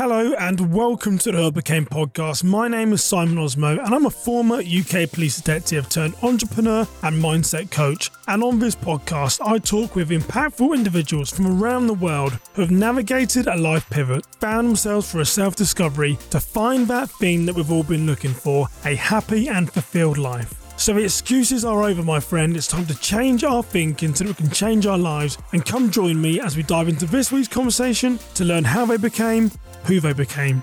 Hello and welcome to the Who I Became podcast. My name is Simon Osmo and I'm a former UK police detective turned entrepreneur and mindset coach. And on this podcast, I talk with impactful individuals from around the world who have navigated a life pivot, found themselves for a self discovery to find that thing that we've all been looking for a happy and fulfilled life. So the excuses are over, my friend. It's time to change our thinking so that we can change our lives. And come join me as we dive into this week's conversation to learn how they became who they became.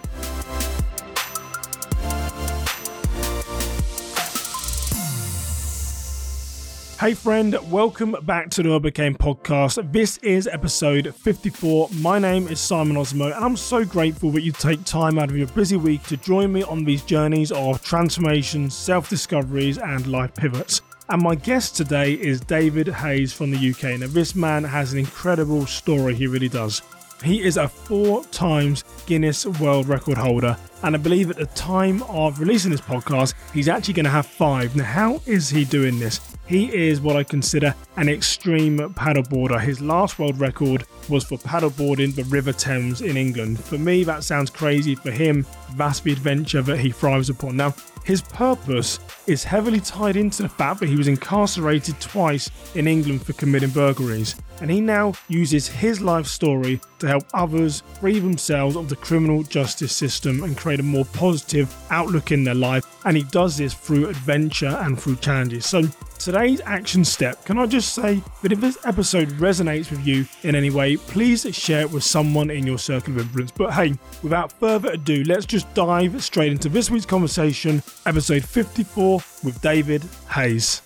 Hey friend, welcome back to the I podcast. This is episode 54. My name is Simon Osmo, and I'm so grateful that you take time out of your busy week to join me on these journeys of transformations, self discoveries, and life pivots. And my guest today is David Haze from the UK. Now, this man has an incredible story, he really does. He is a four times Guinness World Record holder, and I believe at the time of releasing this podcast, he's actually going to have five. Now, how is he doing this? He is what I consider an extreme paddleboarder. His last world record was for paddleboarding the River Thames in England. For me, that sounds crazy. For him, that's the adventure that he thrives upon. Now, his purpose is heavily tied into the fact that he was incarcerated twice in England for committing burglaries, and he now uses his life story to help others free themselves of the criminal justice system and create a more positive outlook in their life. And he does this through adventure and through challenges. So, today's action step can I just say that if this episode resonates with you in any way, please share it with someone in your circle of influence. But hey, without further ado, let's just dive straight into this week's conversation, episode 54 with David Haze.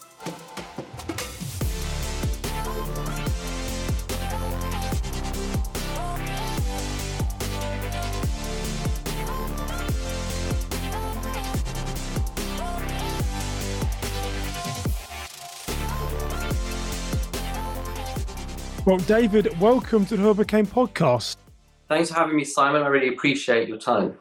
Well, David, welcome to the Who I Became podcast. Thanks for having me, Simon. I really appreciate your time.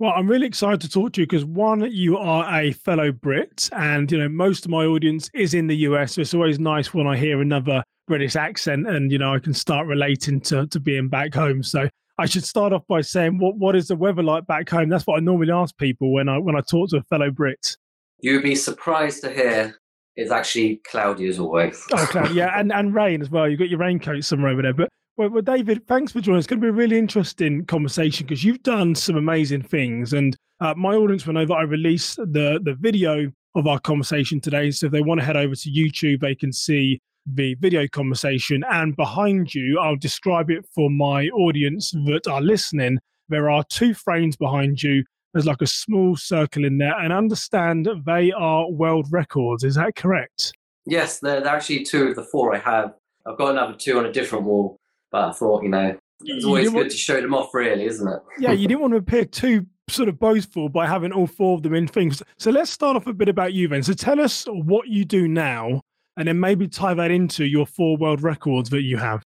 Well, I'm really excited to talk to you because one, you are a fellow Brit, and you know most of my audience is in the US. So it's always nice when I hear another British accent, and you know I can start relating to to being back home. So I should start off by saying, what what is the weather like back home? That's what I normally ask people when I when I talk to a fellow Brit. You'd be surprised to hear it's actually cloudy as always. Oh, cloudy, yeah, and, and rain as well. You've got your raincoat somewhere over there. But well, well, David, thanks for joining. Us. It's going to be a really interesting conversation because you've done some amazing things. And uh, my audience will know that I released the the video of our conversation today. So if they want to head over to YouTube, they can see the video conversation. And behind you, I'll describe it for my audience that are listening. There are two frames behind you there's like a small circle in there and understand they are world records. Is that correct? Yes, they're, they're actually two of the four I have. I've got another two on a different wall, but I thought, you know, it's always good want... to show them off, really, isn't it? yeah, you didn't want to appear too sort of boastful by having all four of them in things. So let's start off a bit about you then. So tell us what you do now, and then maybe tie that into your four world records that you have.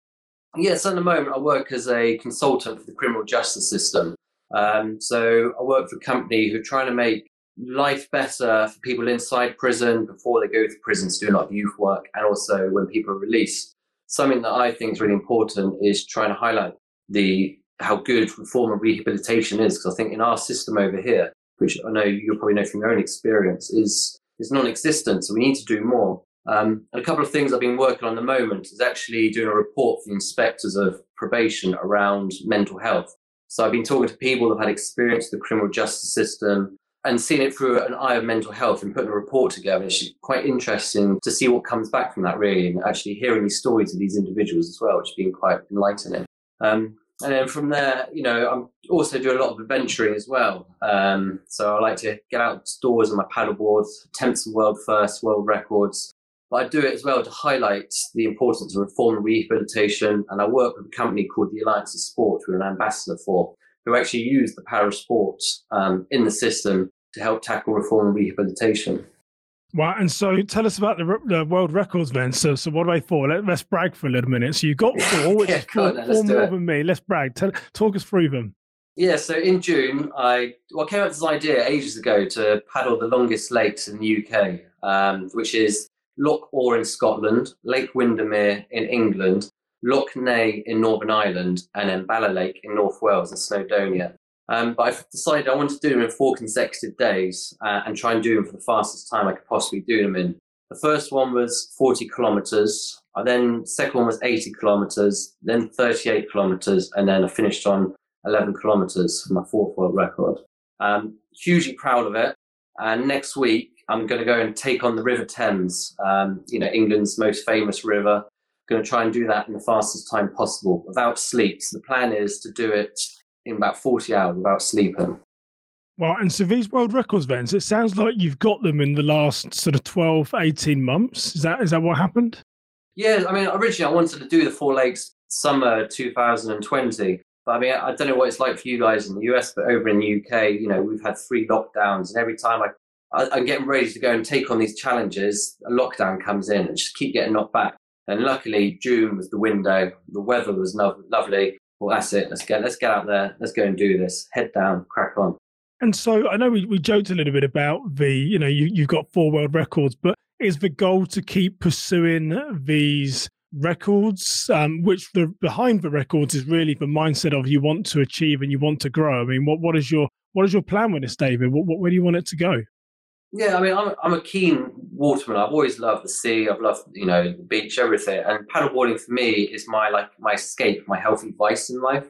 Yes, at the moment I work as a consultant for the criminal justice system. Um, so I work for a company who are trying to make life better for people inside prison before they go to prison to do a lot of youth work and also when people are released. Something that I think is really important is trying to highlight the how good reform and rehabilitation is because I think in our system over here, which I know you'll probably know from your own experience, is is non-existent. So we need to do more. Um, and a couple of things I've been working on at the moment is actually doing a report for the inspectors of probation around mental health. So I've been talking to people who've had experience with the criminal justice system and seen it through an eye of mental health and putting a report together. It's quite interesting to see what comes back from that, really, and actually hearing these stories of these individuals as well, which has been quite enlightening. Um, and then from there, you know, I'm also do a lot of adventuring as well. Um, so I like to get outdoors on my paddleboards, attempt some world first, world records, but I do it as well to highlight the importance of reform and rehabilitation. And I work with a company called the Alliance of Sport, who are an ambassador for, who actually use the power of sport um, in the system to help tackle reform and rehabilitation. Wow. And so tell us about the, the world records then. So, so what are they for? Let, us brag for a little minute. So you got four, which yeah, is four, on, four more than me. Let's brag. Tell, talk us through them. Yeah, so in June, I well, I came up with this idea ages ago to paddle the longest lakes in the UK, um, which is Loch Awe in Scotland, Lake Windermere in England, Lough Neagh in Northern Ireland, and then Bala Lake in North Wales and Snowdonia. Um, but I've decided I want to do them in four consecutive days uh, and try and do them for the fastest time I could possibly do them in. The first one was 40 kilometers. I then second one was 80 kilometers, then 38 kilometers, and then I finished on 11 kilometers for my fourth world record. Um, hugely proud of it. And next week, I'm going to go and take on the River Thames, um, you know, England's most famous river. Going to try and do that in the fastest time possible without sleep. So the plan is to do it in about 40 hours without sleeping. Well, and so these world records, Vance, it sounds like you've got them in the last sort of 12, 18 months. Is that is that what happened? Yeah, I mean, originally I wanted to do the Four Lakes summer 2020. But I mean, I don't know what it's like for you guys in the US, but over in the UK, you know, we've had three lockdowns, and every time I, I am getting ready to go and take on these challenges, a lockdown comes in and just keep getting knocked back. And luckily, June was the window. The weather was no- lovely. Well, that's it. Let's get let's get out there. Let's go and do this. Head down, crack on. And so I know we, we joked a little bit about the, you know, you, you've got four world records, but is the goal to keep pursuing these records, um, which the behind the records is really the mindset of you want to achieve and you want to grow. I mean, what what is your what is your plan with this, David? What, what where do you want it to go? Yeah, I mean, I'm I'm a keen waterman. I've always loved the sea. I've loved you know the beach, everything. And paddleboarding for me is my like my escape, my healthy vice in life.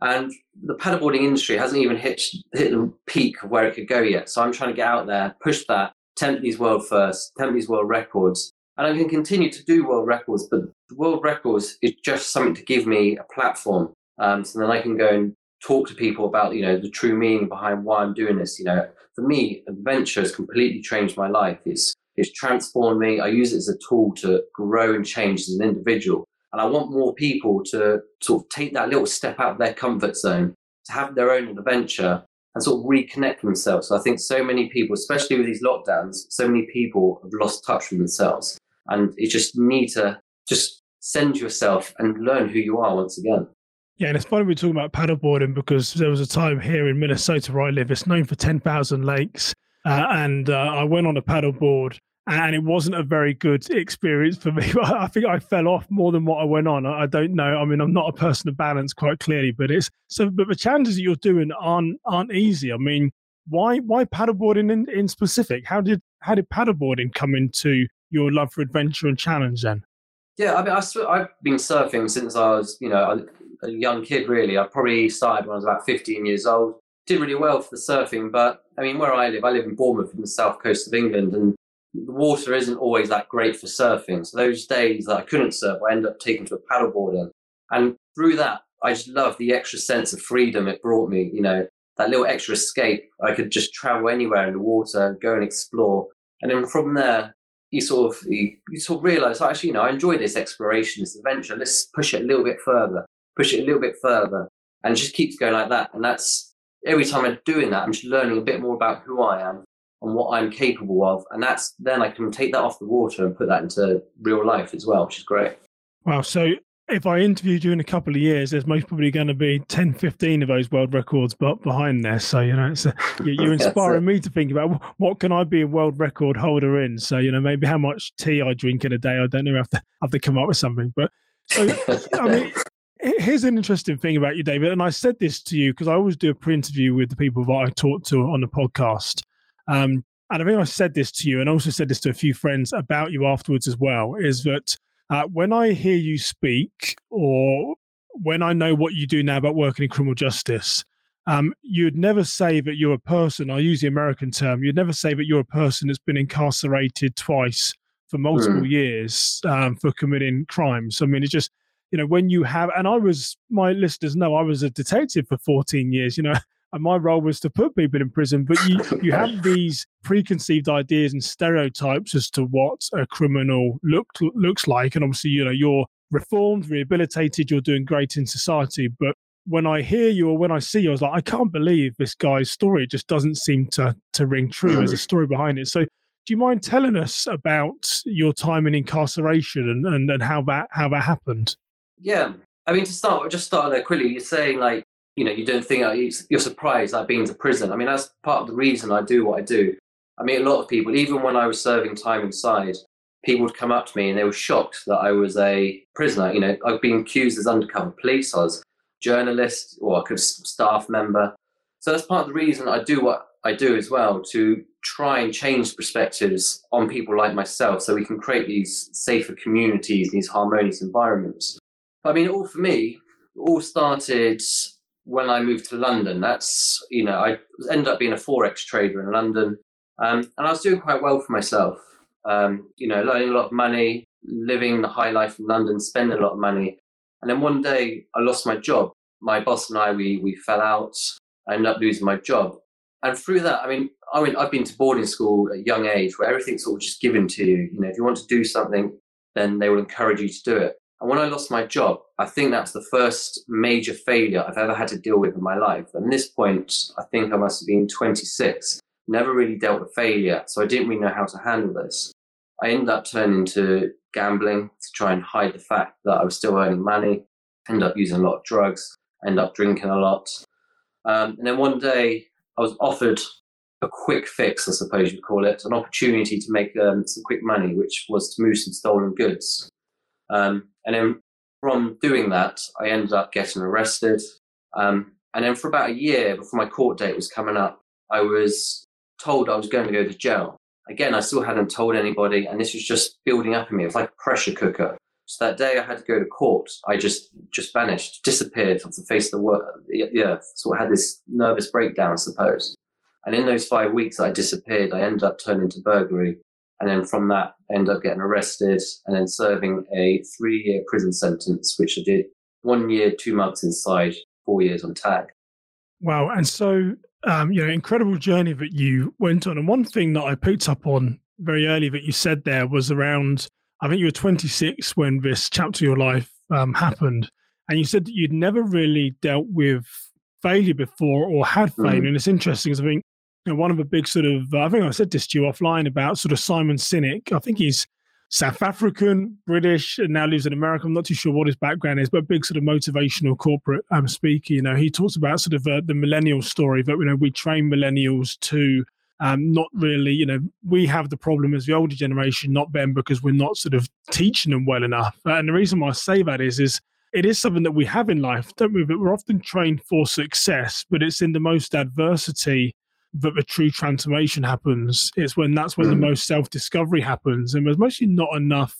And the paddleboarding industry hasn't even hit hit the peak of where it could go yet. So I'm trying to get out there, push that, tempt these world first, tempt these world records, and I can continue to do world records, but the world records is just something to give me a platform. Um, so then I can go and talk to people about, you know, the true meaning behind why I'm doing this. You know, for me, adventure has completely changed my life. It's it's transformed me. I use it as a tool to grow and change as an individual. And I want more people to sort of take that little step out of their comfort zone, to have their own adventure and sort of reconnect themselves. So I think so many people, especially with these lockdowns, so many people have lost touch with themselves and you just need to just send yourself and learn who you are once again. Yeah, and it's funny we're talking about paddleboarding because there was a time here in Minnesota where I live. It's known for ten thousand lakes, uh, and uh, I went on a paddleboard, and it wasn't a very good experience for me. I think I fell off more than what I went on. I don't know. I mean, I'm not a person of balance quite clearly, but it's so. But the challenges that you're doing aren't aren't easy. I mean, why why paddleboarding in, in specific? How did how did paddleboarding come into your love for adventure and challenge then? Yeah, I mean, I, have been surfing since I was, you know, a, a, young kid. Really, I probably started when I was about 15 years old. Did really well for the surfing, but I mean, where I live, I live in Bournemouth, in the south coast of England, and the water isn't always that great for surfing. So those days that I couldn't surf, I ended up taking to a paddleboarding, and through that, I just loved the extra sense of freedom it brought me. You know, that little extra escape. I could just travel anywhere in the water, go and explore, and then from there, you sort of you, sort of realize oh, actually you know I enjoy this exploration, this adventure. Let's push it a little bit further, push it a little bit further, and just keeps going like that. And that's every time I'm doing that, I'm just learning a bit more about who I am and what I'm capable of, and that's then I can take that off the water and put that into real life as well, which is great. Wow. So if I interviewed you in a couple of years, there's most probably going to be 10, 15 of those world records but behind there. So, you know, it's a, you're inspiring me to think about what can I be a world record holder in? So, you know, maybe how much tea I drink in a day. I don't know. I have to, have to come up with something. But so, I mean, here's an interesting thing about you, David. And I said this to you because I always do a pre interview with the people that I talk to on the podcast. Um, and I think I said this to you and also said this to a few friends about you afterwards as well is that uh, when I hear you speak, or when I know what you do now about working in criminal justice, um, you'd never say that you're a person. I use the American term. You'd never say that you're a person that's been incarcerated twice for multiple mm. years um, for committing crimes. I mean, it's just you know when you have, and I was my listeners know I was a detective for 14 years. You know, and my role was to put people in prison. But you you have these preconceived ideas and stereotypes as to what a criminal look looks like, and obviously you know you're reformed, rehabilitated, you're doing great in society, but when I hear you or when I see you, I was like, I can't believe this guy's story. It just doesn't seem to to ring true. There's a mm-hmm. story behind it. So, do you mind telling us about your time in incarceration and, and, and how that how that happened? Yeah, I mean, to start, just start there quickly. You're saying like you know, you don't think uh, you're surprised I've been to prison. I mean, that's part of the reason I do what I do. I mean, a lot of people, even when I was serving time inside, people would come up to me and they were shocked that I was a prisoner. You know, I've been accused as undercover police, I was journalist or a staff member. So that's part of the reason I do what I do as well to try and change perspectives on people like myself so we can create these safer communities, these harmonious environments. I mean, all for me, all started when I moved to London. That's, you know, I ended up being a Forex trader in London. Um, and I was doing quite well for myself, um, you know, learning a lot of money, living the high life in London, spending a lot of money. And then one day I lost my job. My boss and I, we, we fell out. I ended up losing my job. And through that, I mean, I mean, I've been to boarding school at a young age where everything's sort of just given to you. You know, if you want to do something, then they will encourage you to do it. And when I lost my job, I think that's the first major failure I've ever had to deal with in my life. And this point, I think I must have been 26. Never really dealt with failure, so I didn't really know how to handle this. I ended up turning to gambling to try and hide the fact that I was still earning money. Ended up using a lot of drugs. Ended up drinking a lot. Um, and then one day, I was offered a quick fix, I suppose you'd call it, an opportunity to make um, some quick money, which was to move some stolen goods. Um, and then from doing that, I ended up getting arrested. Um, and then for about a year before my court date was coming up, I was told I was going to go to jail. Again, I still hadn't told anybody, and this was just building up in me. It was like a pressure cooker. So that day I had to go to court, I just just vanished, disappeared off the face of the world, the earth. So I had this nervous breakdown, I suppose. And in those five weeks I disappeared, I ended up turning to burglary. And then from that, end up getting arrested and then serving a three year prison sentence, which I did one year, two months inside, four years on tag. Wow. And so, um, you know, incredible journey that you went on. And one thing that I picked up on very early that you said there was around, I think you were 26 when this chapter of your life um, happened. And you said that you'd never really dealt with failure before or had failure. Mm. And it's interesting because I think you know, one of the big sort of, uh, I think I said this to you offline about sort of Simon Sinek. I think he's South African, British, and now lives in America. I'm not too sure what his background is, but big sort of motivational corporate um, speaker. You know, he talks about sort of uh, the millennial story that, you know, we train millennials to um, not really, you know, we have the problem as the older generation, not them, because we're not sort of teaching them well enough. And the reason why I say that is, is it is something that we have in life, don't we? But we're often trained for success, but it's in the most adversity that the true transformation happens. It's when that's when mm. the most self discovery happens. And there's mostly not enough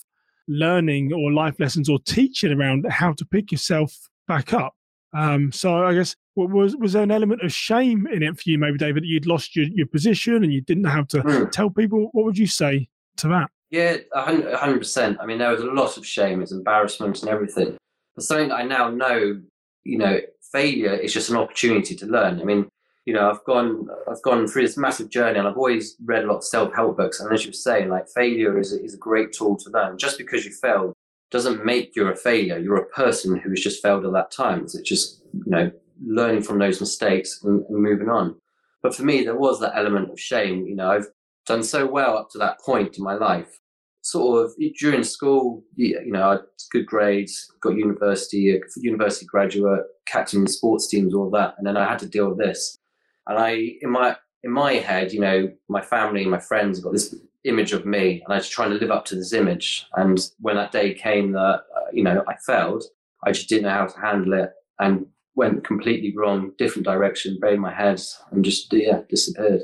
learning or life lessons or teaching around how to pick yourself back up. Um, so I guess was was there an element of shame in it for you, maybe David, that you'd lost your, your position and you didn't know how to mm. tell people? What would you say to that? Yeah, hundred percent. I mean, there was a lot of shame, it's embarrassment, and everything. But something that I now know, you know, failure is just an opportunity to learn. I mean, you know, I've gone, I've gone through this massive journey, and I've always read a lot of self-help books. And as you were saying, like failure is a, is a great tool to learn. Just because you failed doesn't make you a failure. You're a person who has just failed at that time. It's just, you know, learning from those mistakes and, and moving on. But for me, there was that element of shame. You know, I've done so well up to that point in my life. Sort of during school, you know, I had good grades, got university, university graduate, captain in sports teams, all that, and then I had to deal with this. And I, in my in my head, you know, my family, and my friends got this image of me, and I was trying to live up to this image. And when that day came that uh, you know I failed, I just didn't know how to handle it, and went completely wrong, different direction, buried my head, and just yeah disappeared.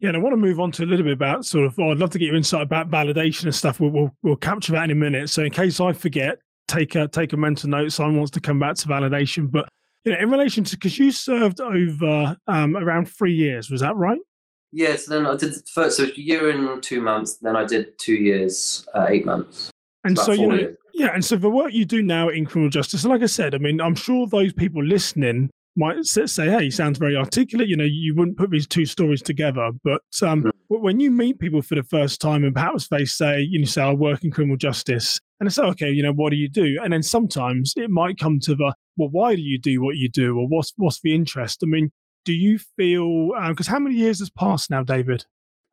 Yeah, and I want to move on to a little bit about sort of. Oh, I'd love to get your insight about validation and stuff. We'll, we'll, we'll capture that in a minute. So in case I forget, take a take a mental note. Someone wants to come back to validation, but you know, in relation to because you served over um, around three years, was that right? Yes. then I did the first so a year and two months. Then I did two years, uh, eight months. And so you know, years. yeah. And so the work you do now in criminal justice, like I said, I mean, I'm sure those people listening might say, "Hey, he sounds very articulate." You know, you wouldn't put these two stories together. But um, mm. When you meet people for the first time, and perhaps they say, "You know, say I work in criminal justice," and I say, "Okay, you know, what do you do?" And then sometimes it might come to the, "Well, why do you do what you do?" or "What's what's the interest?" I mean, do you feel because um, how many years has passed now, David?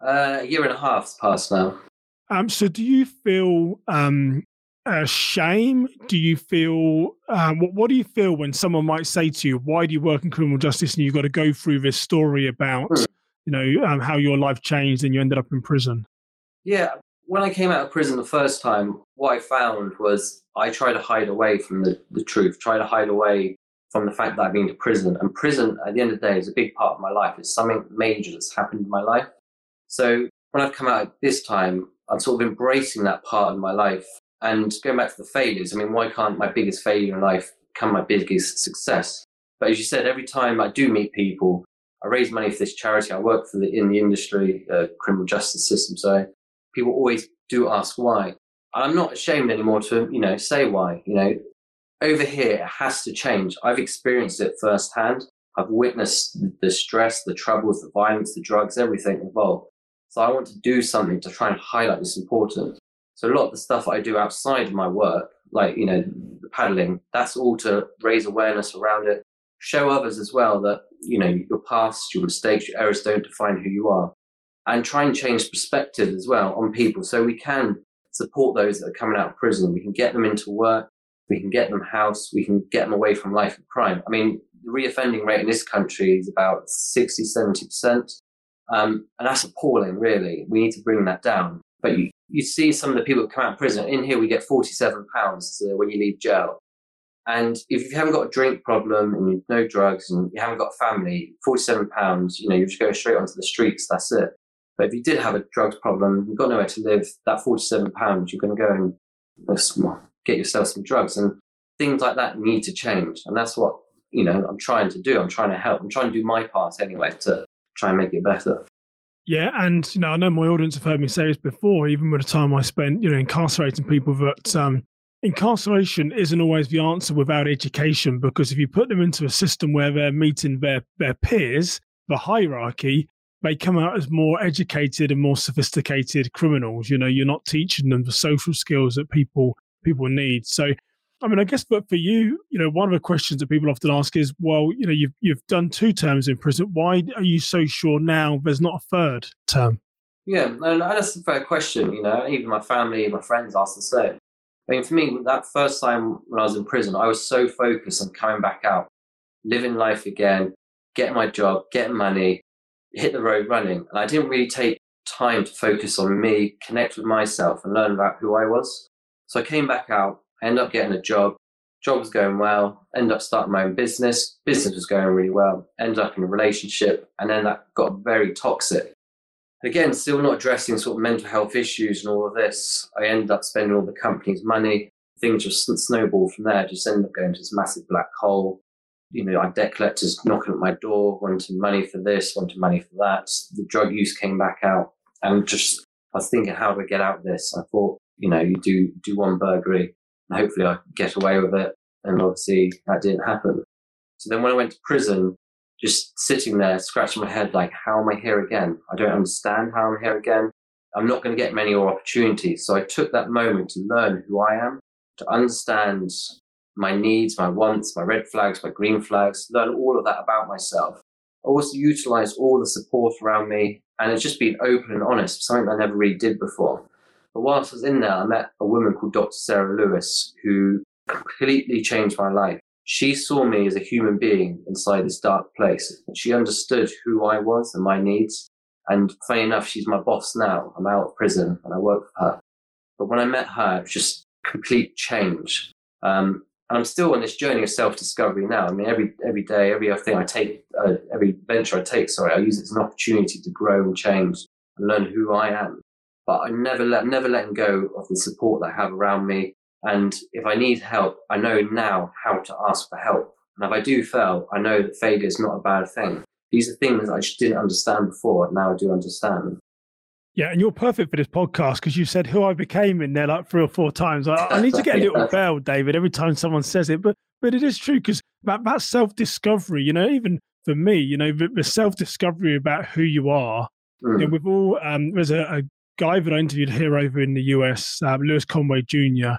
Uh, a year and a half's passed now. Um, so do you feel um, uh, shame? Do you feel um, what, what do you feel when someone might say to you, "Why do you work in criminal justice?" and you've got to go through this story about mm. You know um, how your life changed and you ended up in prison? Yeah, when I came out of prison the first time, what I found was I tried to hide away from the, the truth, try to hide away from the fact that I've been to prison. And prison, at the end of the day, is a big part of my life. It's something major that's happened in my life. So when I've come out this time, I'm sort of embracing that part of my life and going back to the failures. I mean, why can't my biggest failure in life become my biggest success? But as you said, every time I do meet people, I raise money for this charity. I work for the in the industry, uh, criminal justice system. So people always do ask why. I'm not ashamed anymore to, you know, say why. You know, over here it has to change. I've experienced it firsthand. I've witnessed the stress, the troubles, the violence, the drugs, everything involved. So I want to do something to try and highlight this importance. So a lot of the stuff I do outside of my work, like, you know, the paddling, that's all to raise awareness around it, show others as well that, you know, your past, your mistakes, your errors don't define who you are. And try and change perspective as well on people so we can support those that are coming out of prison. We can get them into work. We can get them house. We can get them away from life of crime. I mean, the reoffending rate in this country is about 60, 70%. Um, and that's appalling, really. We need to bring that down. But you, you see some of the people that come out of prison. In here, we get £47 when you leave jail. And if you haven't got a drink problem and you've no drugs and you haven't got a family, £47, you know, you're just going straight onto the streets. That's it. But if you did have a drugs problem, you've got nowhere to live, that £47, you're going to go and get yourself some drugs. And things like that need to change. And that's what, you know, I'm trying to do. I'm trying to help. I'm trying to do my part anyway to try and make it better. Yeah, and you know, I know my audience have heard me say this before, even with the time I spent, you know, incarcerating people, that um, incarceration isn't always the answer without education, because if you put them into a system where they're meeting their, their peers, the hierarchy, they come out as more educated and more sophisticated criminals. You know, you're not teaching them the social skills that people people need. So I mean, I guess, but for you, you know, one of the questions that people often ask is, well, you know, you've you've done two terms in prison. Why are you so sure now there's not a third term? Yeah, and that's a fair question. You know, even my family, my friends ask the same. I mean, for me, that first time when I was in prison, I was so focused on coming back out, living life again, getting my job, getting money, hit the road running, and I didn't really take time to focus on me, connect with myself, and learn about who I was. So I came back out I ended up getting a job. Job was going well. Ended up starting my own business. Business was going really well. Ended up in a relationship, and then that got very toxic. Again, still not addressing sort of mental health issues and all of this. I ended up spending all the company's money. Things just snowballed from there. Just ended up going to this massive black hole. You know, I debt collectors knocking at my door, wanting money for this, wanting money for that. The drug use came back out, and just I was thinking, how do I get out of this? I thought, you know, you do do one burglary, and hopefully I get away with it. And obviously that didn't happen. So then when I went to prison, just sitting there scratching my head like, how am I here again? I don't understand how I'm here again. I'm not going to get many more opportunities. So I took that moment to learn who I am, to understand my needs, my wants, my red flags, my green flags, learn all of that about myself. I also utilize all the support around me and it's just been open and honest, something I never really did before. But whilst I was in there, I met a woman called Dr. Sarah Lewis who completely changed my life. She saw me as a human being inside this dark place. She understood who I was and my needs. And funny enough, she's my boss now. I'm out of prison and I work for her. But when I met her, it was just complete change. Um, and I'm still on this journey of self-discovery now. I mean, every every day, every thing I take, uh, every venture I take, sorry, I use it as an opportunity to grow and change and learn who I am but I never let never letting go of the support that I have around me. And if I need help, I know now how to ask for help. And if I do fail, I know that failure is not a bad thing. These are things I just didn't understand before, and now I do understand. Yeah, and you're perfect for this podcast because you said who I became in there like three or four times. I, I need to get a little bell, David, every time someone says it. But but it is true because that, that self discovery, you know, even for me, you know, the, the self discovery about who you are. Mm. You know, we've all um, there's a, a, guy that I interviewed here over in the US, um, Lewis Conway Jr.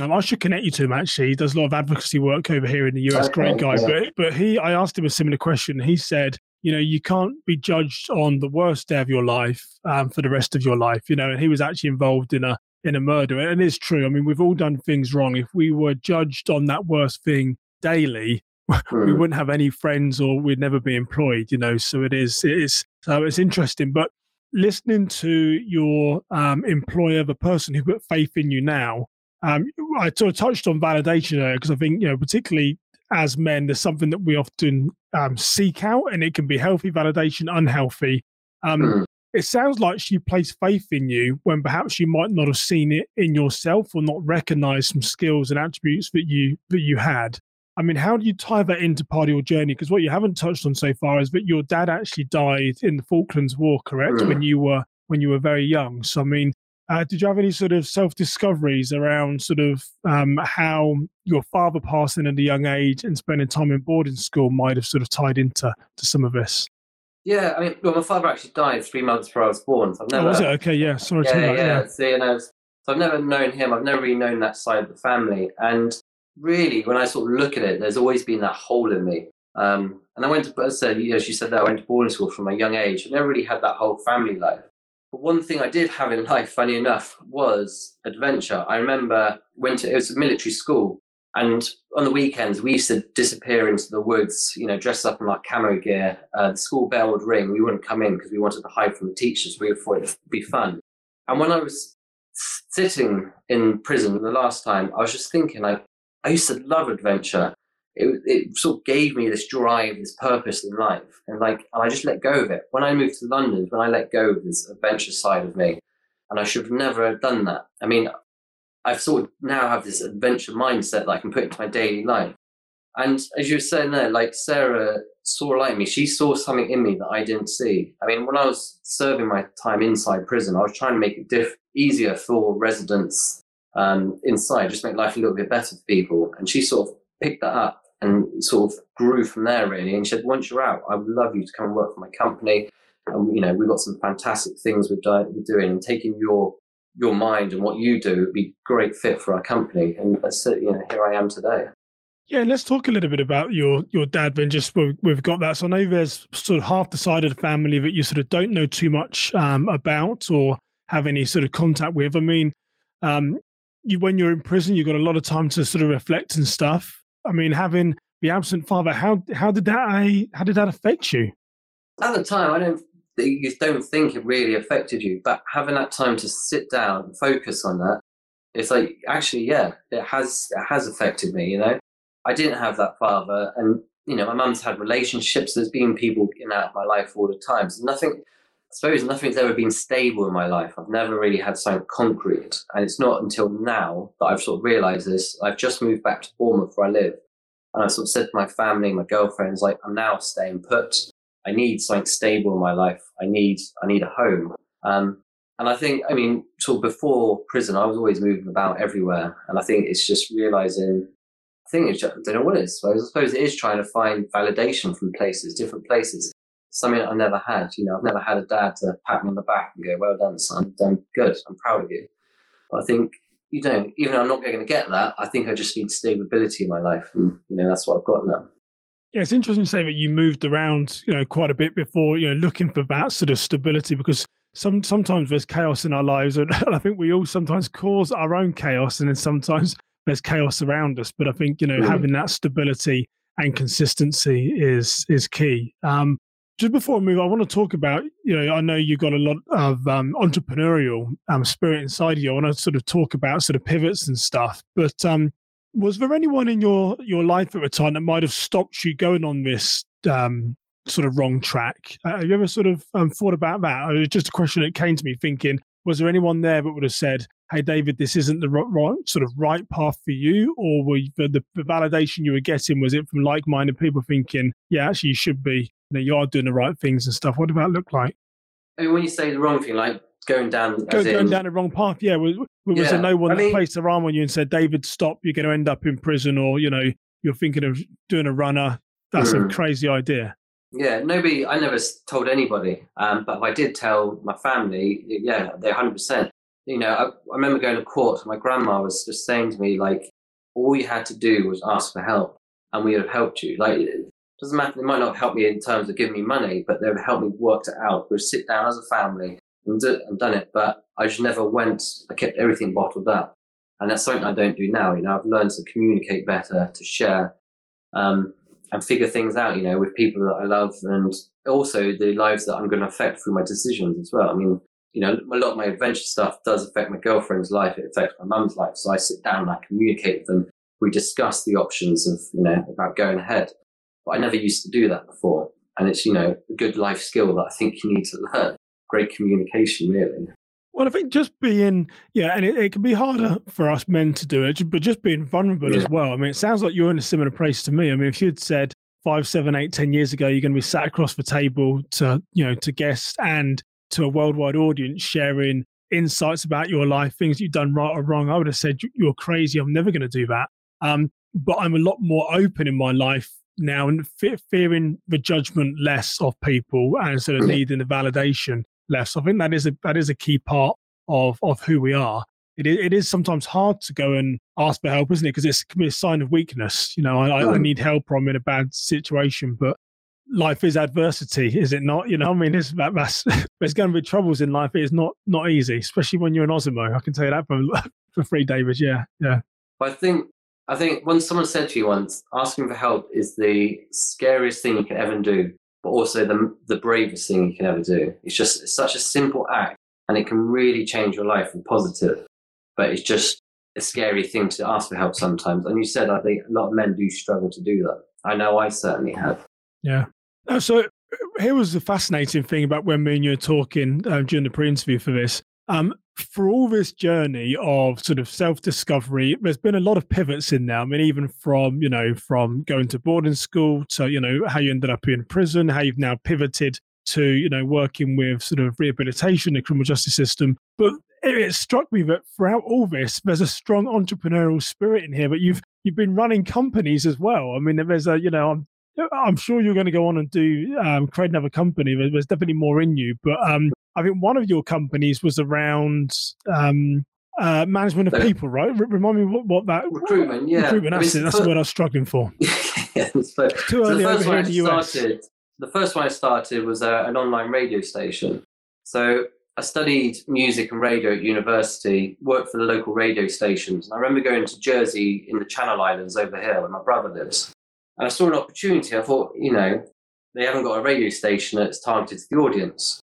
Um, I should connect you to him. Actually, he does a lot of advocacy work over here in the US. Okay, Great guy, yeah. but but he, I asked him a similar question. He said, you know, you can't be judged on the worst day of your life um, for the rest of your life. You know, and he was actually involved in a in a murder, and it's true. I mean, we've all done things wrong. If we were judged on that worst thing daily, we hmm. wouldn't have any friends or we'd never be employed. You know, so it is it is so it's interesting, but listening to your um, employer, the person who put faith in you now, um, I sort of touched on validation there because I think, you know, particularly as men, there's something that we often um, seek out, and it can be healthy validation, unhealthy. Um, mm. It sounds like she placed faith in you when perhaps you might not have seen it in yourself or not recognized some skills and attributes that you that you had. I mean, how do you tie that into part of your journey? Because what you haven't touched on so far is that your dad actually died in the Falklands War, correct? Mm. When you were when you were very young. So, I mean, uh, did you have any sort of self discoveries around sort of um, how your father passing at a young age and spending time in boarding school might have sort of tied into to some of this? Yeah, I mean, well, my father actually died three months before I was born. So I've never. Oh, was it okay? Yeah, sorry. Yeah, to yeah. That, yeah. So, you know, so I've never known him. I've never really known that side of the family. And really, when I sort of look at it, there's always been that hole in me. Um, and I went to, as I said, as you said that, I went to boarding school from a young age. I never really had that whole family life. But one thing I did have in life, funny enough, was adventure. I remember went to it was a military school, and on the weekends we used to disappear into the woods, you know, dressed up in our camo gear. Uh, the school bell would ring, we wouldn't come in because we wanted to hide from the teachers. We thought it'd be fun. And when I was sitting in prison the last time, I was just thinking, like, I used to love adventure it, it sort of gave me this drive, this purpose in life. And like, and I just let go of it. When I moved to London, when I let go of this adventure side of me, and I should have never have done that. I mean, I've sort of now have this adventure mindset that I can put into my daily life. And as you were saying there, like Sarah saw like me, she saw something in me that I didn't see. I mean, when I was serving my time inside prison, I was trying to make it diff- easier for residents um, inside, just make life a little bit better for people. And she sort of picked that up and sort of grew from there really. And she said, once you're out, I would love you to come and work for my company. And you know, we've got some fantastic things we're, do- we're doing, and taking your your mind and what you do would be great fit for our company. And that's it. You know, here I am today. Yeah, let's talk a little bit about your your dad. Then just we've got that. So I know there's sort of half the side of the family that you sort of don't know too much um, about or have any sort of contact with. I mean, um, you when you're in prison, you've got a lot of time to sort of reflect and stuff. I mean, having the absent father, how how did that how did that affect you? At the time, I don't you don't think it really affected you, but having that time to sit down and focus on that, it's like actually, yeah, it has it has affected me. You know, I didn't have that father, and you know, my mum's had relationships. There's been people in out of my life all the time. So nothing. I suppose nothing's ever been stable in my life. I've never really had something concrete. And it's not until now that I've sort of realized this. I've just moved back to Bournemouth where I live. And I sort of said to my family, my girlfriends, like, I'm now staying put. I need something stable in my life. I need, I need a home. Um, and I think, I mean, sort of before prison, I was always moving about everywhere. And I think it's just realizing, I think it's, just, I don't know what it is. I suppose it is trying to find validation from places, different places. Something I never had. You know, I've never had a dad to pat me on the back and go, well done, son. Done good. I'm proud of you. But I think you don't. even though I'm not going to get that, I think I just need stability in my life, and you know that's what I've got now. Yeah, it's interesting to say that you moved around, you know, quite a bit before, you know, looking for that sort of stability because some sometimes there's chaos in our lives, and I think we all sometimes cause our own chaos, and then sometimes there's chaos around us. But I think you know mm-hmm. having that stability and consistency is is key. Um, just before we move, I want to talk about, you know, I know you've got a lot of um, entrepreneurial um, spirit inside you. I want to sort of talk about sort of pivots and stuff. But um, was there anyone in your your life at the time that might have stopped you going on this um, sort of wrong track? Uh, have you ever sort of um, thought about that? It was just a question that came to me thinking, was there anyone there that would have said, hey, David, this isn't the right, sort of right path for you? Or were you, the, the validation you were getting, was it from like minded people thinking, yeah, actually, you should be you, know, you are doing the right things and stuff. What did that look like? I mean, when you say the wrong thing, like going down, Go, going in, down the wrong path, yeah. Was, was yeah. there no one I that mean, placed their arm on you and said, "David, stop! You're going to end up in prison," or you know, you're thinking of doing a runner? That's mm. a crazy idea. Yeah, nobody. I never told anybody, um, but I did tell my family. Yeah, they're hundred percent. You know, I, I remember going to court. My grandma was just saying to me, like, all you had to do was ask for help, and we would have helped you. Like, it doesn't matter. They might not help me in terms of giving me money, but they would help me work it out. We'd sit down as a family and, do, and done it. But I just never went. I kept everything bottled up, and that's something I don't do now. You know, I've learned to communicate better, to share, um, and figure things out. You know, with people that I love, and also the lives that I'm going to affect through my decisions as well. I mean, you know, a lot of my adventure stuff does affect my girlfriend's life. It affects my mum's life. So I sit down and I communicate with them we discuss the options of, you know, about going ahead. But I never used to do that before. And it's, you know, a good life skill that I think you need to learn. Great communication, really. Well, I think just being, yeah, and it, it can be harder for us men to do it, but just being vulnerable yeah. as well. I mean, it sounds like you're in a similar place to me. I mean, if you'd said five, seven, eight, ten years ago, you're going to be sat across the table to, you know, to guests and to a worldwide audience sharing insights about your life, things you've done right or wrong, I would have said, you're crazy. I'm never going to do that. Um, but I'm a lot more open in my life now and fe- fearing the judgment less of people and sort of needing the validation less. I think that is a that is a key part of of who we are. It is, it is sometimes hard to go and ask for help, isn't it? Because it can be a sign of weakness. You know, I, I need help or I'm in a bad situation, but life is adversity, is it not? You know, I mean, it's, that, that's, there's going to be troubles in life. It is not not easy, especially when you're an Osmo. I can tell you that for, for free, David. Yeah, yeah. I think I think when someone said to you once, asking for help is the scariest thing you can ever do, but also the the bravest thing you can ever do. It's just it's such a simple act, and it can really change your life and positive. But it's just a scary thing to ask for help sometimes. And you said I think a lot of men do struggle to do that. I know I certainly have. Yeah. So here was the fascinating thing about when me and you were talking um, during the pre-interview for this. Um, for all this journey of sort of self-discovery, there's been a lot of pivots in there. I mean, even from you know from going to boarding school to you know how you ended up in prison, how you've now pivoted to you know working with sort of rehabilitation, the criminal justice system. But it, it struck me that throughout all this, there's a strong entrepreneurial spirit in here. But you've you've been running companies as well. I mean, there's a you know I'm I'm sure you're going to go on and do um, create another company. There's definitely more in you, but um, I think one of your companies was around um, uh, management of people, right? Remind me what, what, that recruitment, yeah, recruitment. That's, I mean, that's the word I was struggling for. yeah, so, Too early so the first one I started, The first one I started was uh, an online radio station. So I studied music and radio at university, worked for the local radio stations. And I remember going to Jersey in the Channel Islands over here where my brother lives. And I saw an opportunity. I thought, you know, they haven't got a radio station that's targeted to the audience.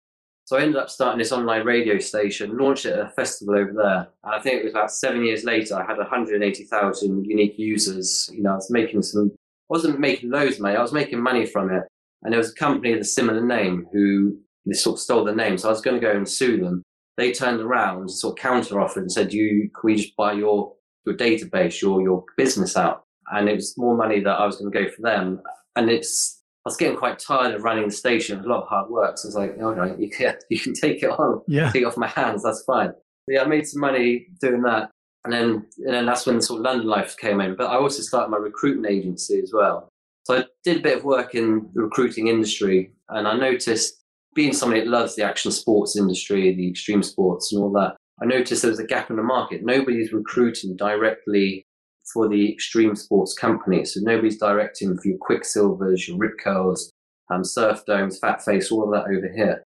So I ended up starting this online radio station, launched it at a festival over there. And I think it was about seven years later, I had 180,000 unique users. You know, I was making some, wasn't making loads of money, I was making money from it. And there was a company with a similar name who they sort of stole the name. So I was going to go and sue them. They turned around, sort of counter offered and said, you, can we just buy your, your database, your, your business out? And it was more money that I was going to go for them. And it's I was getting quite tired of running the station. It was a lot of hard work. So I was like, all right, you can, you can take it on, yeah. take it off my hands. That's fine. So yeah, I made some money doing that. And then, and then that's when the sort of London life came in. But I also started my recruitment agency as well. So I did a bit of work in the recruiting industry. And I noticed being somebody that loves the action sports industry, the extreme sports and all that, I noticed there was a gap in the market. Nobody's recruiting directly for the extreme sports companies. So nobody's directing for your Quiksilvers, your Rip Curls, um, Surfdomes, Fat Face, all of that over here.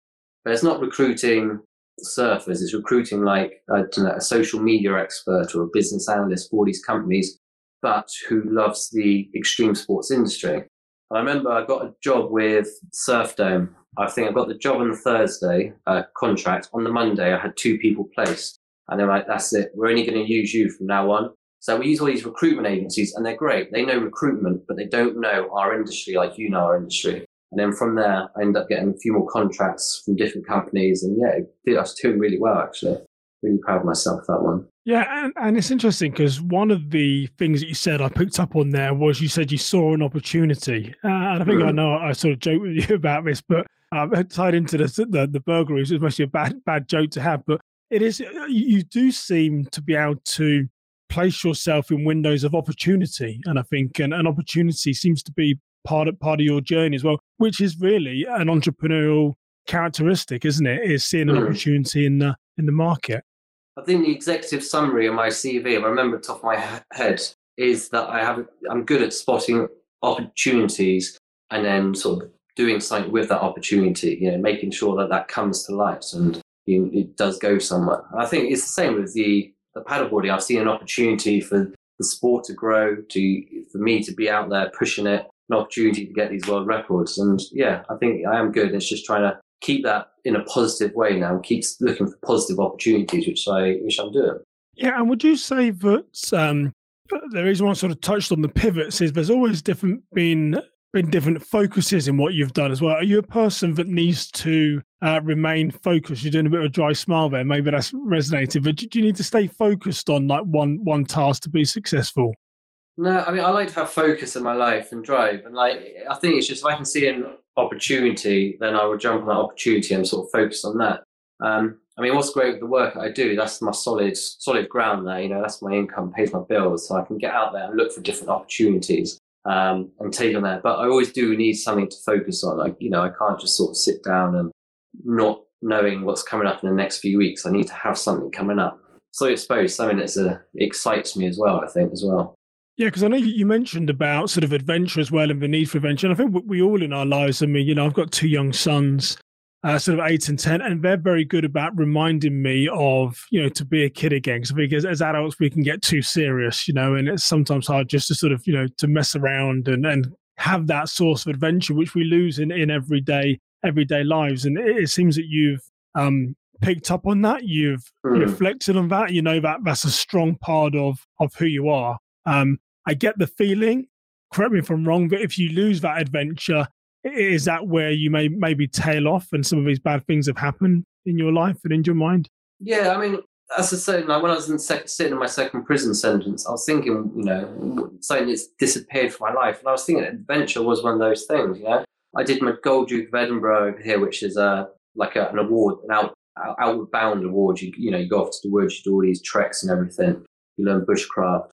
But it's not recruiting surfers, it's recruiting like know, a social media expert or a business analyst for these companies, but who loves the extreme sports industry. I remember I got a job with Surfdome. I think I got the job on the Thursday uh, contract. On the Monday, I had two people placed. And they're like, that's it. We're only going to use you from now on. So we use all these recruitment agencies and they're great. They know recruitment, but they don't know our industry like you know our industry. And then from there, I end up getting a few more contracts from different companies. And yeah, I was doing really well, actually. Really proud of myself, that one. Yeah, and, and it's interesting because one of the things that you said I picked up on there was you said you saw an opportunity. Uh, and I think mm. I know I sort of joked with you about this, but um, tied into the, the, the burglaries, it's mostly a bad, bad joke to have. But it is, you do seem to be able to place yourself in windows of opportunity. And I think an, an opportunity seems to be part of part of your journey as well, which is really an entrepreneurial characteristic, isn't it? Is seeing an mm. opportunity in the in the market. I think the executive summary of my CV, if I remember top off my head, is that I have I'm good at spotting opportunities and then sort of doing something with that opportunity. You know, making sure that that comes to light and it does go somewhere. I think it's the same with the paddleboarding, I've seen an opportunity for the sport to grow, to for me to be out there pushing it, an opportunity to get these world records. And yeah, I think I am good. It's just trying to keep that in a positive way now, keep looking for positive opportunities, which I which I'm doing. Yeah, and would you say that um, the reason why I sort of touched on the pivots is there's always different been been different focuses in what you've done as well. Are you a person that needs to uh, remain focused? You're doing a bit of a dry smile there. Maybe that's resonated, but do you need to stay focused on like one one task to be successful? No, I mean I like to have focus in my life and drive, and like I think it's just if I can see an opportunity, then I will jump on that opportunity and sort of focus on that. Um, I mean, what's great with the work I do, that's my solid solid ground there. You know, that's my income, pays my bills, so I can get out there and look for different opportunities um, and take on that. But I always do need something to focus on. Like, you know, I can't just sort of sit down and not knowing what's coming up in the next few weeks. I need to have something coming up. So I suppose something that uh, excites me as well, I think, as well. Yeah, because I know you mentioned about sort of adventure as well and the need for adventure. And I think we all in our lives, I mean, you know, I've got two young sons uh, sort of eight and ten, and they're very good about reminding me of you know to be a kid again. Because because as adults we can get too serious, you know, and it's sometimes hard just to sort of you know to mess around and and have that source of adventure which we lose in in everyday everyday lives. And it, it seems that you've um, picked up on that, you've mm. reflected on that. You know that that's a strong part of of who you are. Um, I get the feeling. Correct me if I'm wrong, but if you lose that adventure, is that where you may maybe tail off and some of these bad things have happened in your life and in your mind? Yeah, I mean, as I said, like when I was in sec- sitting in my second prison sentence, I was thinking, you know, something that's disappeared from my life, and I was thinking adventure was one of those things. You know, I did my Gold Duke of Edinburgh over here, which is a uh, like a, an award, an out, outward bound award. You you know, you go off to the woods, you do all these treks and everything. You learn bushcraft,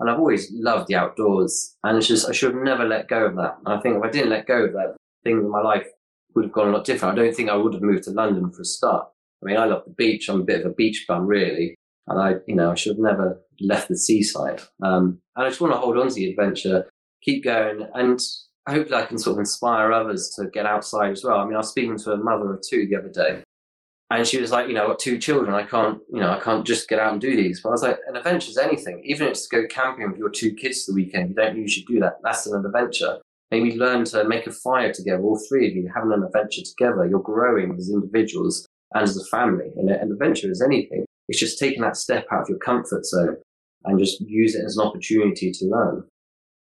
and I've always loved the outdoors. And it's just, I should have never let go of that. And I think if I didn't let go of that, things in my life would have gone a lot different. I don't think I would have moved to London for a start. I mean, I love the beach. I'm a bit of a beach bum, really. And I, you know, I should have never left the seaside. Um, and I just want to hold on to the adventure, keep going. And hopefully I can sort of inspire others to get outside as well. I mean, I was speaking to a mother of two the other day and she was like, you know, I've got two children. I can't, you know, I can't just get out and do these. But I was like, an adventure is anything. Even if it's to go camping with your two kids the weekend, you don't usually do that. That's an adventure. Maybe learn to make a fire together, all three of you having an adventure together. You're growing as individuals and as a family. And an adventure is anything. It's just taking that step out of your comfort zone and just use it as an opportunity to learn.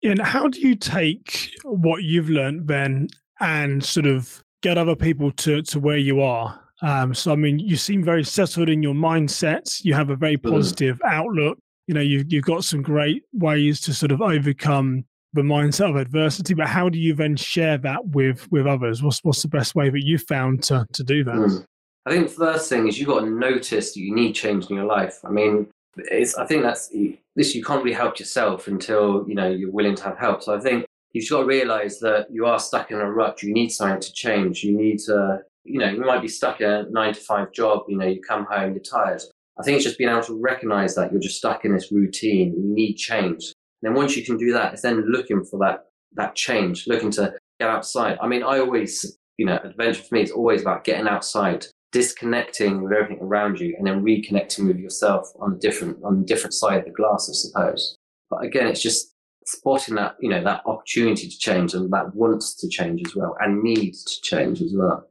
And how do you take what you've learned then and sort of get other people to, to where you are? Um, so, I mean, you seem very settled in your mindset. You have a very mm. positive mm. outlook. You know, you've, you've got some great ways to sort of overcome the mindset of adversity. But how do you then share that with with others? What's what's the best way that you found to to do that? Mm. I think the first thing is you've got to notice that you need change in your life. I mean, it's I think that's this you can't really help yourself until you know you're willing to have help. So I think you've got to realize that you are stuck in a rut. You need something to change. You need to you know, you might be stuck in a nine to five job, you know, you come home, you're tired. I think it's just being able to recognize that you're just stuck in this routine, you need change. And then once you can do that, it's then looking for that that change, looking to get outside. I mean, I always, you know, adventure for me is always about getting outside, disconnecting with everything around you, and then reconnecting with yourself on a different on a different side of the glass, I suppose. But again, it's just spotting that, you know, that opportunity to change and that wants to change as well and needs to change as well.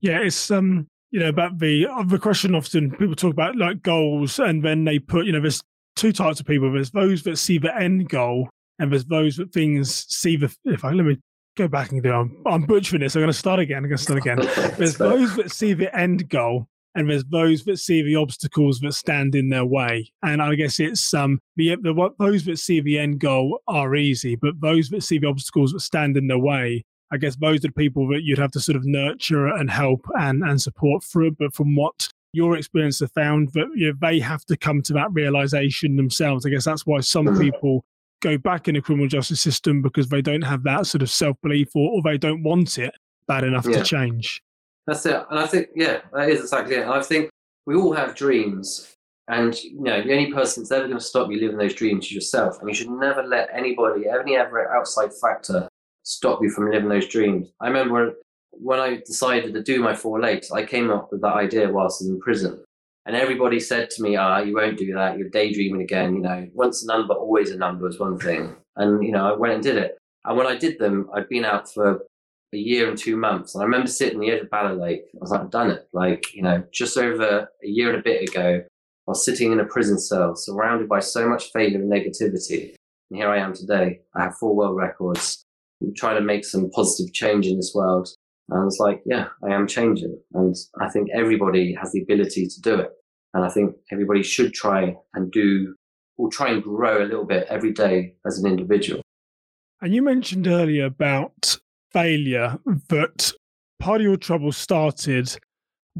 Yeah, it's um, you know, about the the question. Often people talk about like goals, and then they put, you know, there's two types of people. There's those that see the end goal, and there's those that things see the. If I let me go back and do, I'm, I'm butchering this. I'm going to start again. I'm going to start again. there's those that see the end goal, and there's those that see the obstacles that stand in their way. And I guess it's um the, the those that see the end goal are easy, but those that see the obstacles that stand in their way I guess those are the people that you'd have to sort of nurture and help and, and support through. But from what your experience have found, that you know, they have to come to that realization themselves. I guess that's why some mm-hmm. people go back in the criminal justice system because they don't have that sort of self belief or, or they don't want it bad enough yeah. to change. That's it. And I think, yeah, that is exactly it. I think we all have dreams. And you know, the only person that's ever going to stop you living those dreams is yourself. And you should never let anybody, any ever outside factor, stop you from living those dreams. I remember when I decided to do my four lakes, I came up with that idea whilst I was in prison. And everybody said to me, ah, you won't do that. You're daydreaming again. You know, once a number, always a number is one thing. And, you know, I went and did it. And when I did them, I'd been out for a year and two months. And I remember sitting on the edge of Bala Lake. I was like, I've done it. Like, you know, just over a year and a bit ago, while sitting in a prison cell, surrounded by so much failure and negativity. And here I am today. I have four world records. I'm trying to make some positive change in this world. And I was like, yeah, I am changing. And I think everybody has the ability to do it. And I think everybody should try and do, or try and grow a little bit every day as an individual. And you mentioned earlier about failure, that part of your trouble started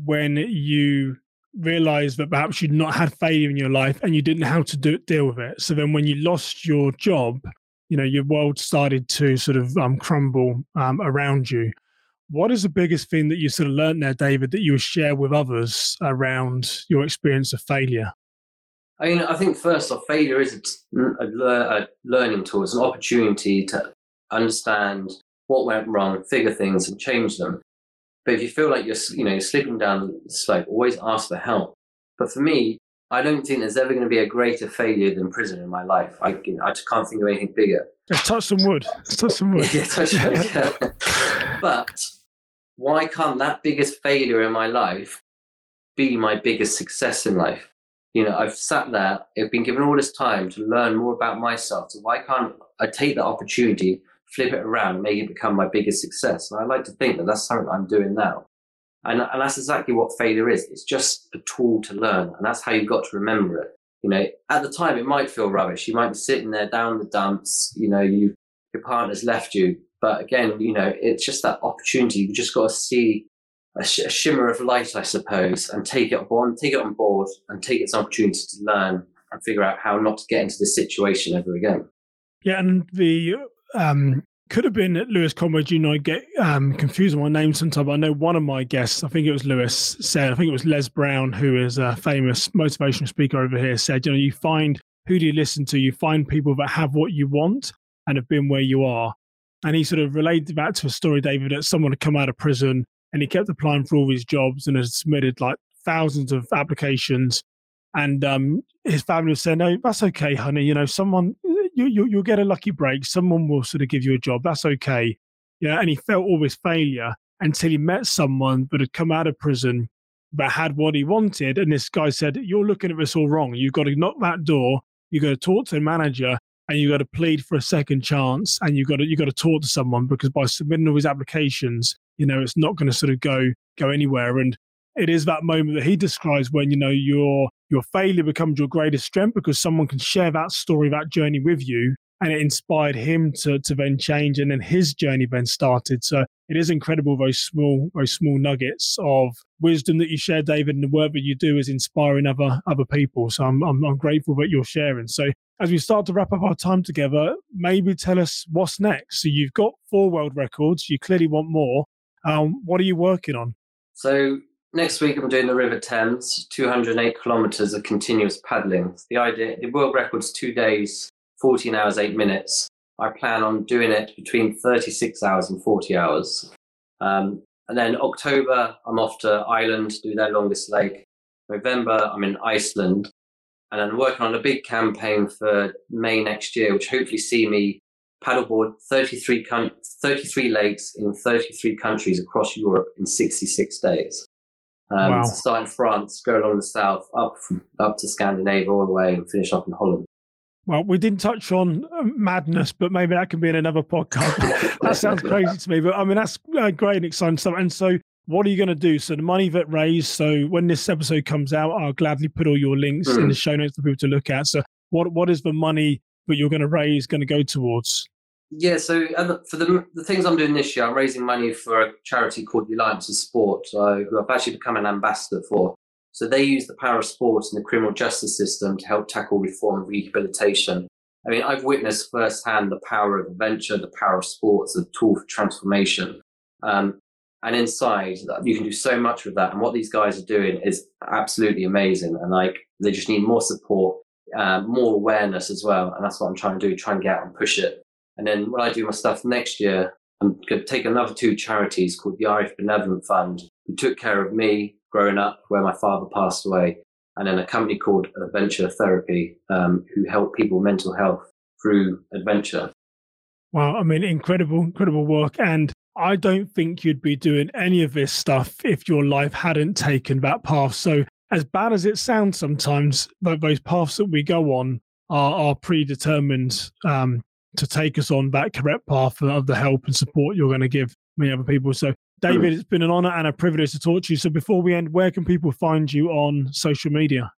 when you realized that perhaps you'd not had failure in your life and you didn't know how to do, deal with it. So then when you lost your job, you know, your world started to sort of um, crumble um, around you. What is the biggest thing that you sort of learned there, David, that you would share with others around your experience of failure? I mean, I think first off, failure is a, a, a learning tool. It's an opportunity to understand what went wrong, figure things, and change them. But if you feel like you're, you know, you're slipping down the slope, always ask for help. But for me, I don't think there's ever going to be a greater failure than prison in my life. I, you know, I just can't think of anything bigger. Let's touch some wood. Let's touch some wood. yeah, touch wood. but why can't that biggest failure in my life be my biggest success in life? You know, I've sat there, I've been given all this time to learn more about myself. So why can't I take that opportunity, flip it around, make it become my biggest success? And I like to think that that's something I'm doing now. And, and that's exactly what failure is. It's just a tool to learn. And that's how you've got to remember it. You know, at the time, it might feel rubbish. You might be sitting there down the dumps. You know, you, your partner's left you. But again, you know, it's just that opportunity. You just got to see a, sh- a, shimmer of light, I suppose, and take it on, take it on board, and take its opportunity to learn and figure out how not to get into this situation ever again. Yeah, and the um, could have been Lewis Conway. You know, I get um, confused with my name sometimes. I know one of my guests, I think it was Lewis, said, I think it was Les Brown, who is a famous motivational speaker over here, said, you know, you find who do you listen to? You find people that have what you want and have been where you are. And he sort of related that to a story, David, that someone had come out of prison and he kept applying for all these jobs and had submitted like thousands of applications. And um, his family was saying, "No, that's okay, honey. You know, someone you, you you'll get a lucky break. Someone will sort of give you a job. That's okay." Yeah, and he felt all this failure until he met someone that had come out of prison but had what he wanted. And this guy said, "You're looking at this all wrong. You've got to knock that door. You've got to talk to the manager." And you got to plead for a second chance, and you got to you got to talk to someone because by submitting all these applications, you know it's not going to sort of go go anywhere. And it is that moment that he describes when you know your your failure becomes your greatest strength because someone can share that story that journey with you and it inspired him to to then change and then his journey then started. So it is incredible those small those small nuggets of wisdom that you share david and the work that you do is inspiring other other people. So i'm i'm, I'm grateful that you're sharing. So as we start to wrap up our time together maybe tell us what's next so you've got four world records you clearly want more um, what are you working on? So next week I'm doing the River Thames, 208 kilometres of continuous paddling. The idea, the world record's two days, 14 hours, eight minutes. I plan on doing it between 36 hours and 40 hours. Um, and then October, I'm off to Ireland to do their longest lake. November, I'm in Iceland. And I'm working on a big campaign for May next year, which hopefully see me paddleboard 33, 33 lakes in 33 countries across Europe in 66 days. Um, wow. Start in France, go along the south, up from, up to Scandinavia all the way, and finish up in Holland. Well, we didn't touch on uh, madness, but maybe that can be in another podcast. that sounds crazy to me, but I mean that's uh, great and exciting stuff. And so, what are you going to do? So the money that raised. So when this episode comes out, I'll gladly put all your links mm. in the show notes for people to look at. So what what is the money that you're going to raise going to go towards? Yeah, so for the, the things I'm doing this year, I'm raising money for a charity called the Alliance of Sport, uh, who I've actually become an ambassador for. So they use the power of sport and the criminal justice system to help tackle reform and rehabilitation. I mean, I've witnessed firsthand the power of adventure, the power of sports, a tool for transformation. Um, and inside, you can do so much with that. And what these guys are doing is absolutely amazing. And like, they just need more support, uh, more awareness as well. And that's what I'm trying to do, try and get out and push it. And then when I do my stuff next year, I'm going to take another two charities called the Irish Benevolent Fund, who took care of me growing up where my father passed away, and then a company called Adventure Therapy, um, who help people mental health through adventure. Wow, I mean, incredible, incredible work. And I don't think you'd be doing any of this stuff if your life hadn't taken that path. So as bad as it sounds sometimes, those paths that we go on are, are predetermined um, to take us on that correct path of the help and support you're going to give many other people. So, David, it's been an honor and a privilege to talk to you. So, before we end, where can people find you on social media?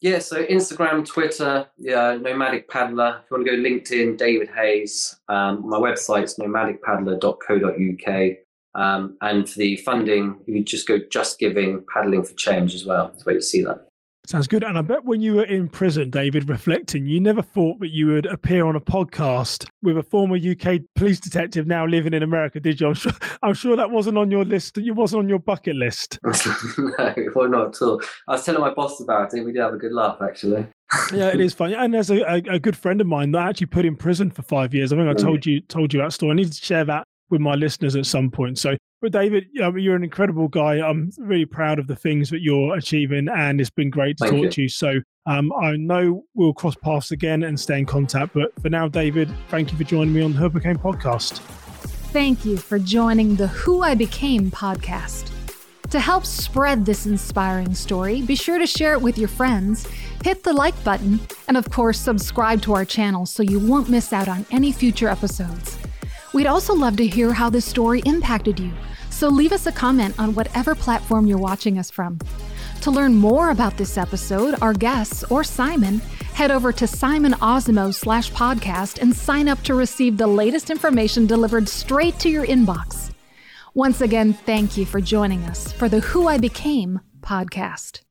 Yeah, so Instagram, Twitter, yeah, Nomadic Paddler. If you want to go LinkedIn, David Haze. Um, my website's nomadicpaddler.co.uk. Um, and for the funding, you just go Just Giving Paddling for Change as well. That's where you see that. Sounds good. And I bet when you were in prison, David, reflecting, you never thought that you would appear on a podcast with a former UK police detective now living in America, did you? I'm sure, I'm sure that wasn't on your list. It wasn't on your bucket list. no, well, not at all. I was telling my boss about it. We did have a good laugh, actually. yeah, it is funny. And there's a, a, a, good friend of mine that actually put in prison for five years. I think I told you told you that story. I need to share that with my listeners at some point. So, but David, you're an incredible guy. I'm really proud of the things that you're achieving, and it's been great to Thank talk you. to you. So, um, I know we'll cross paths again and stay in contact. But for now, David, thank you for joining me on the Who I Became podcast. Thank you for joining the Who I Became podcast. To help spread this inspiring story, be sure to share it with your friends, hit the like button, and of course, subscribe to our channel so you won't miss out on any future episodes. We'd also love to hear how this story impacted you, so leave us a comment on whatever platform you're watching us from. To learn more about this episode, our guests, or Simon, head over to Simon Osamoh slash podcast and sign up to receive the latest information delivered straight to your inbox. Once again, thank you for joining us for the Who I Became podcast.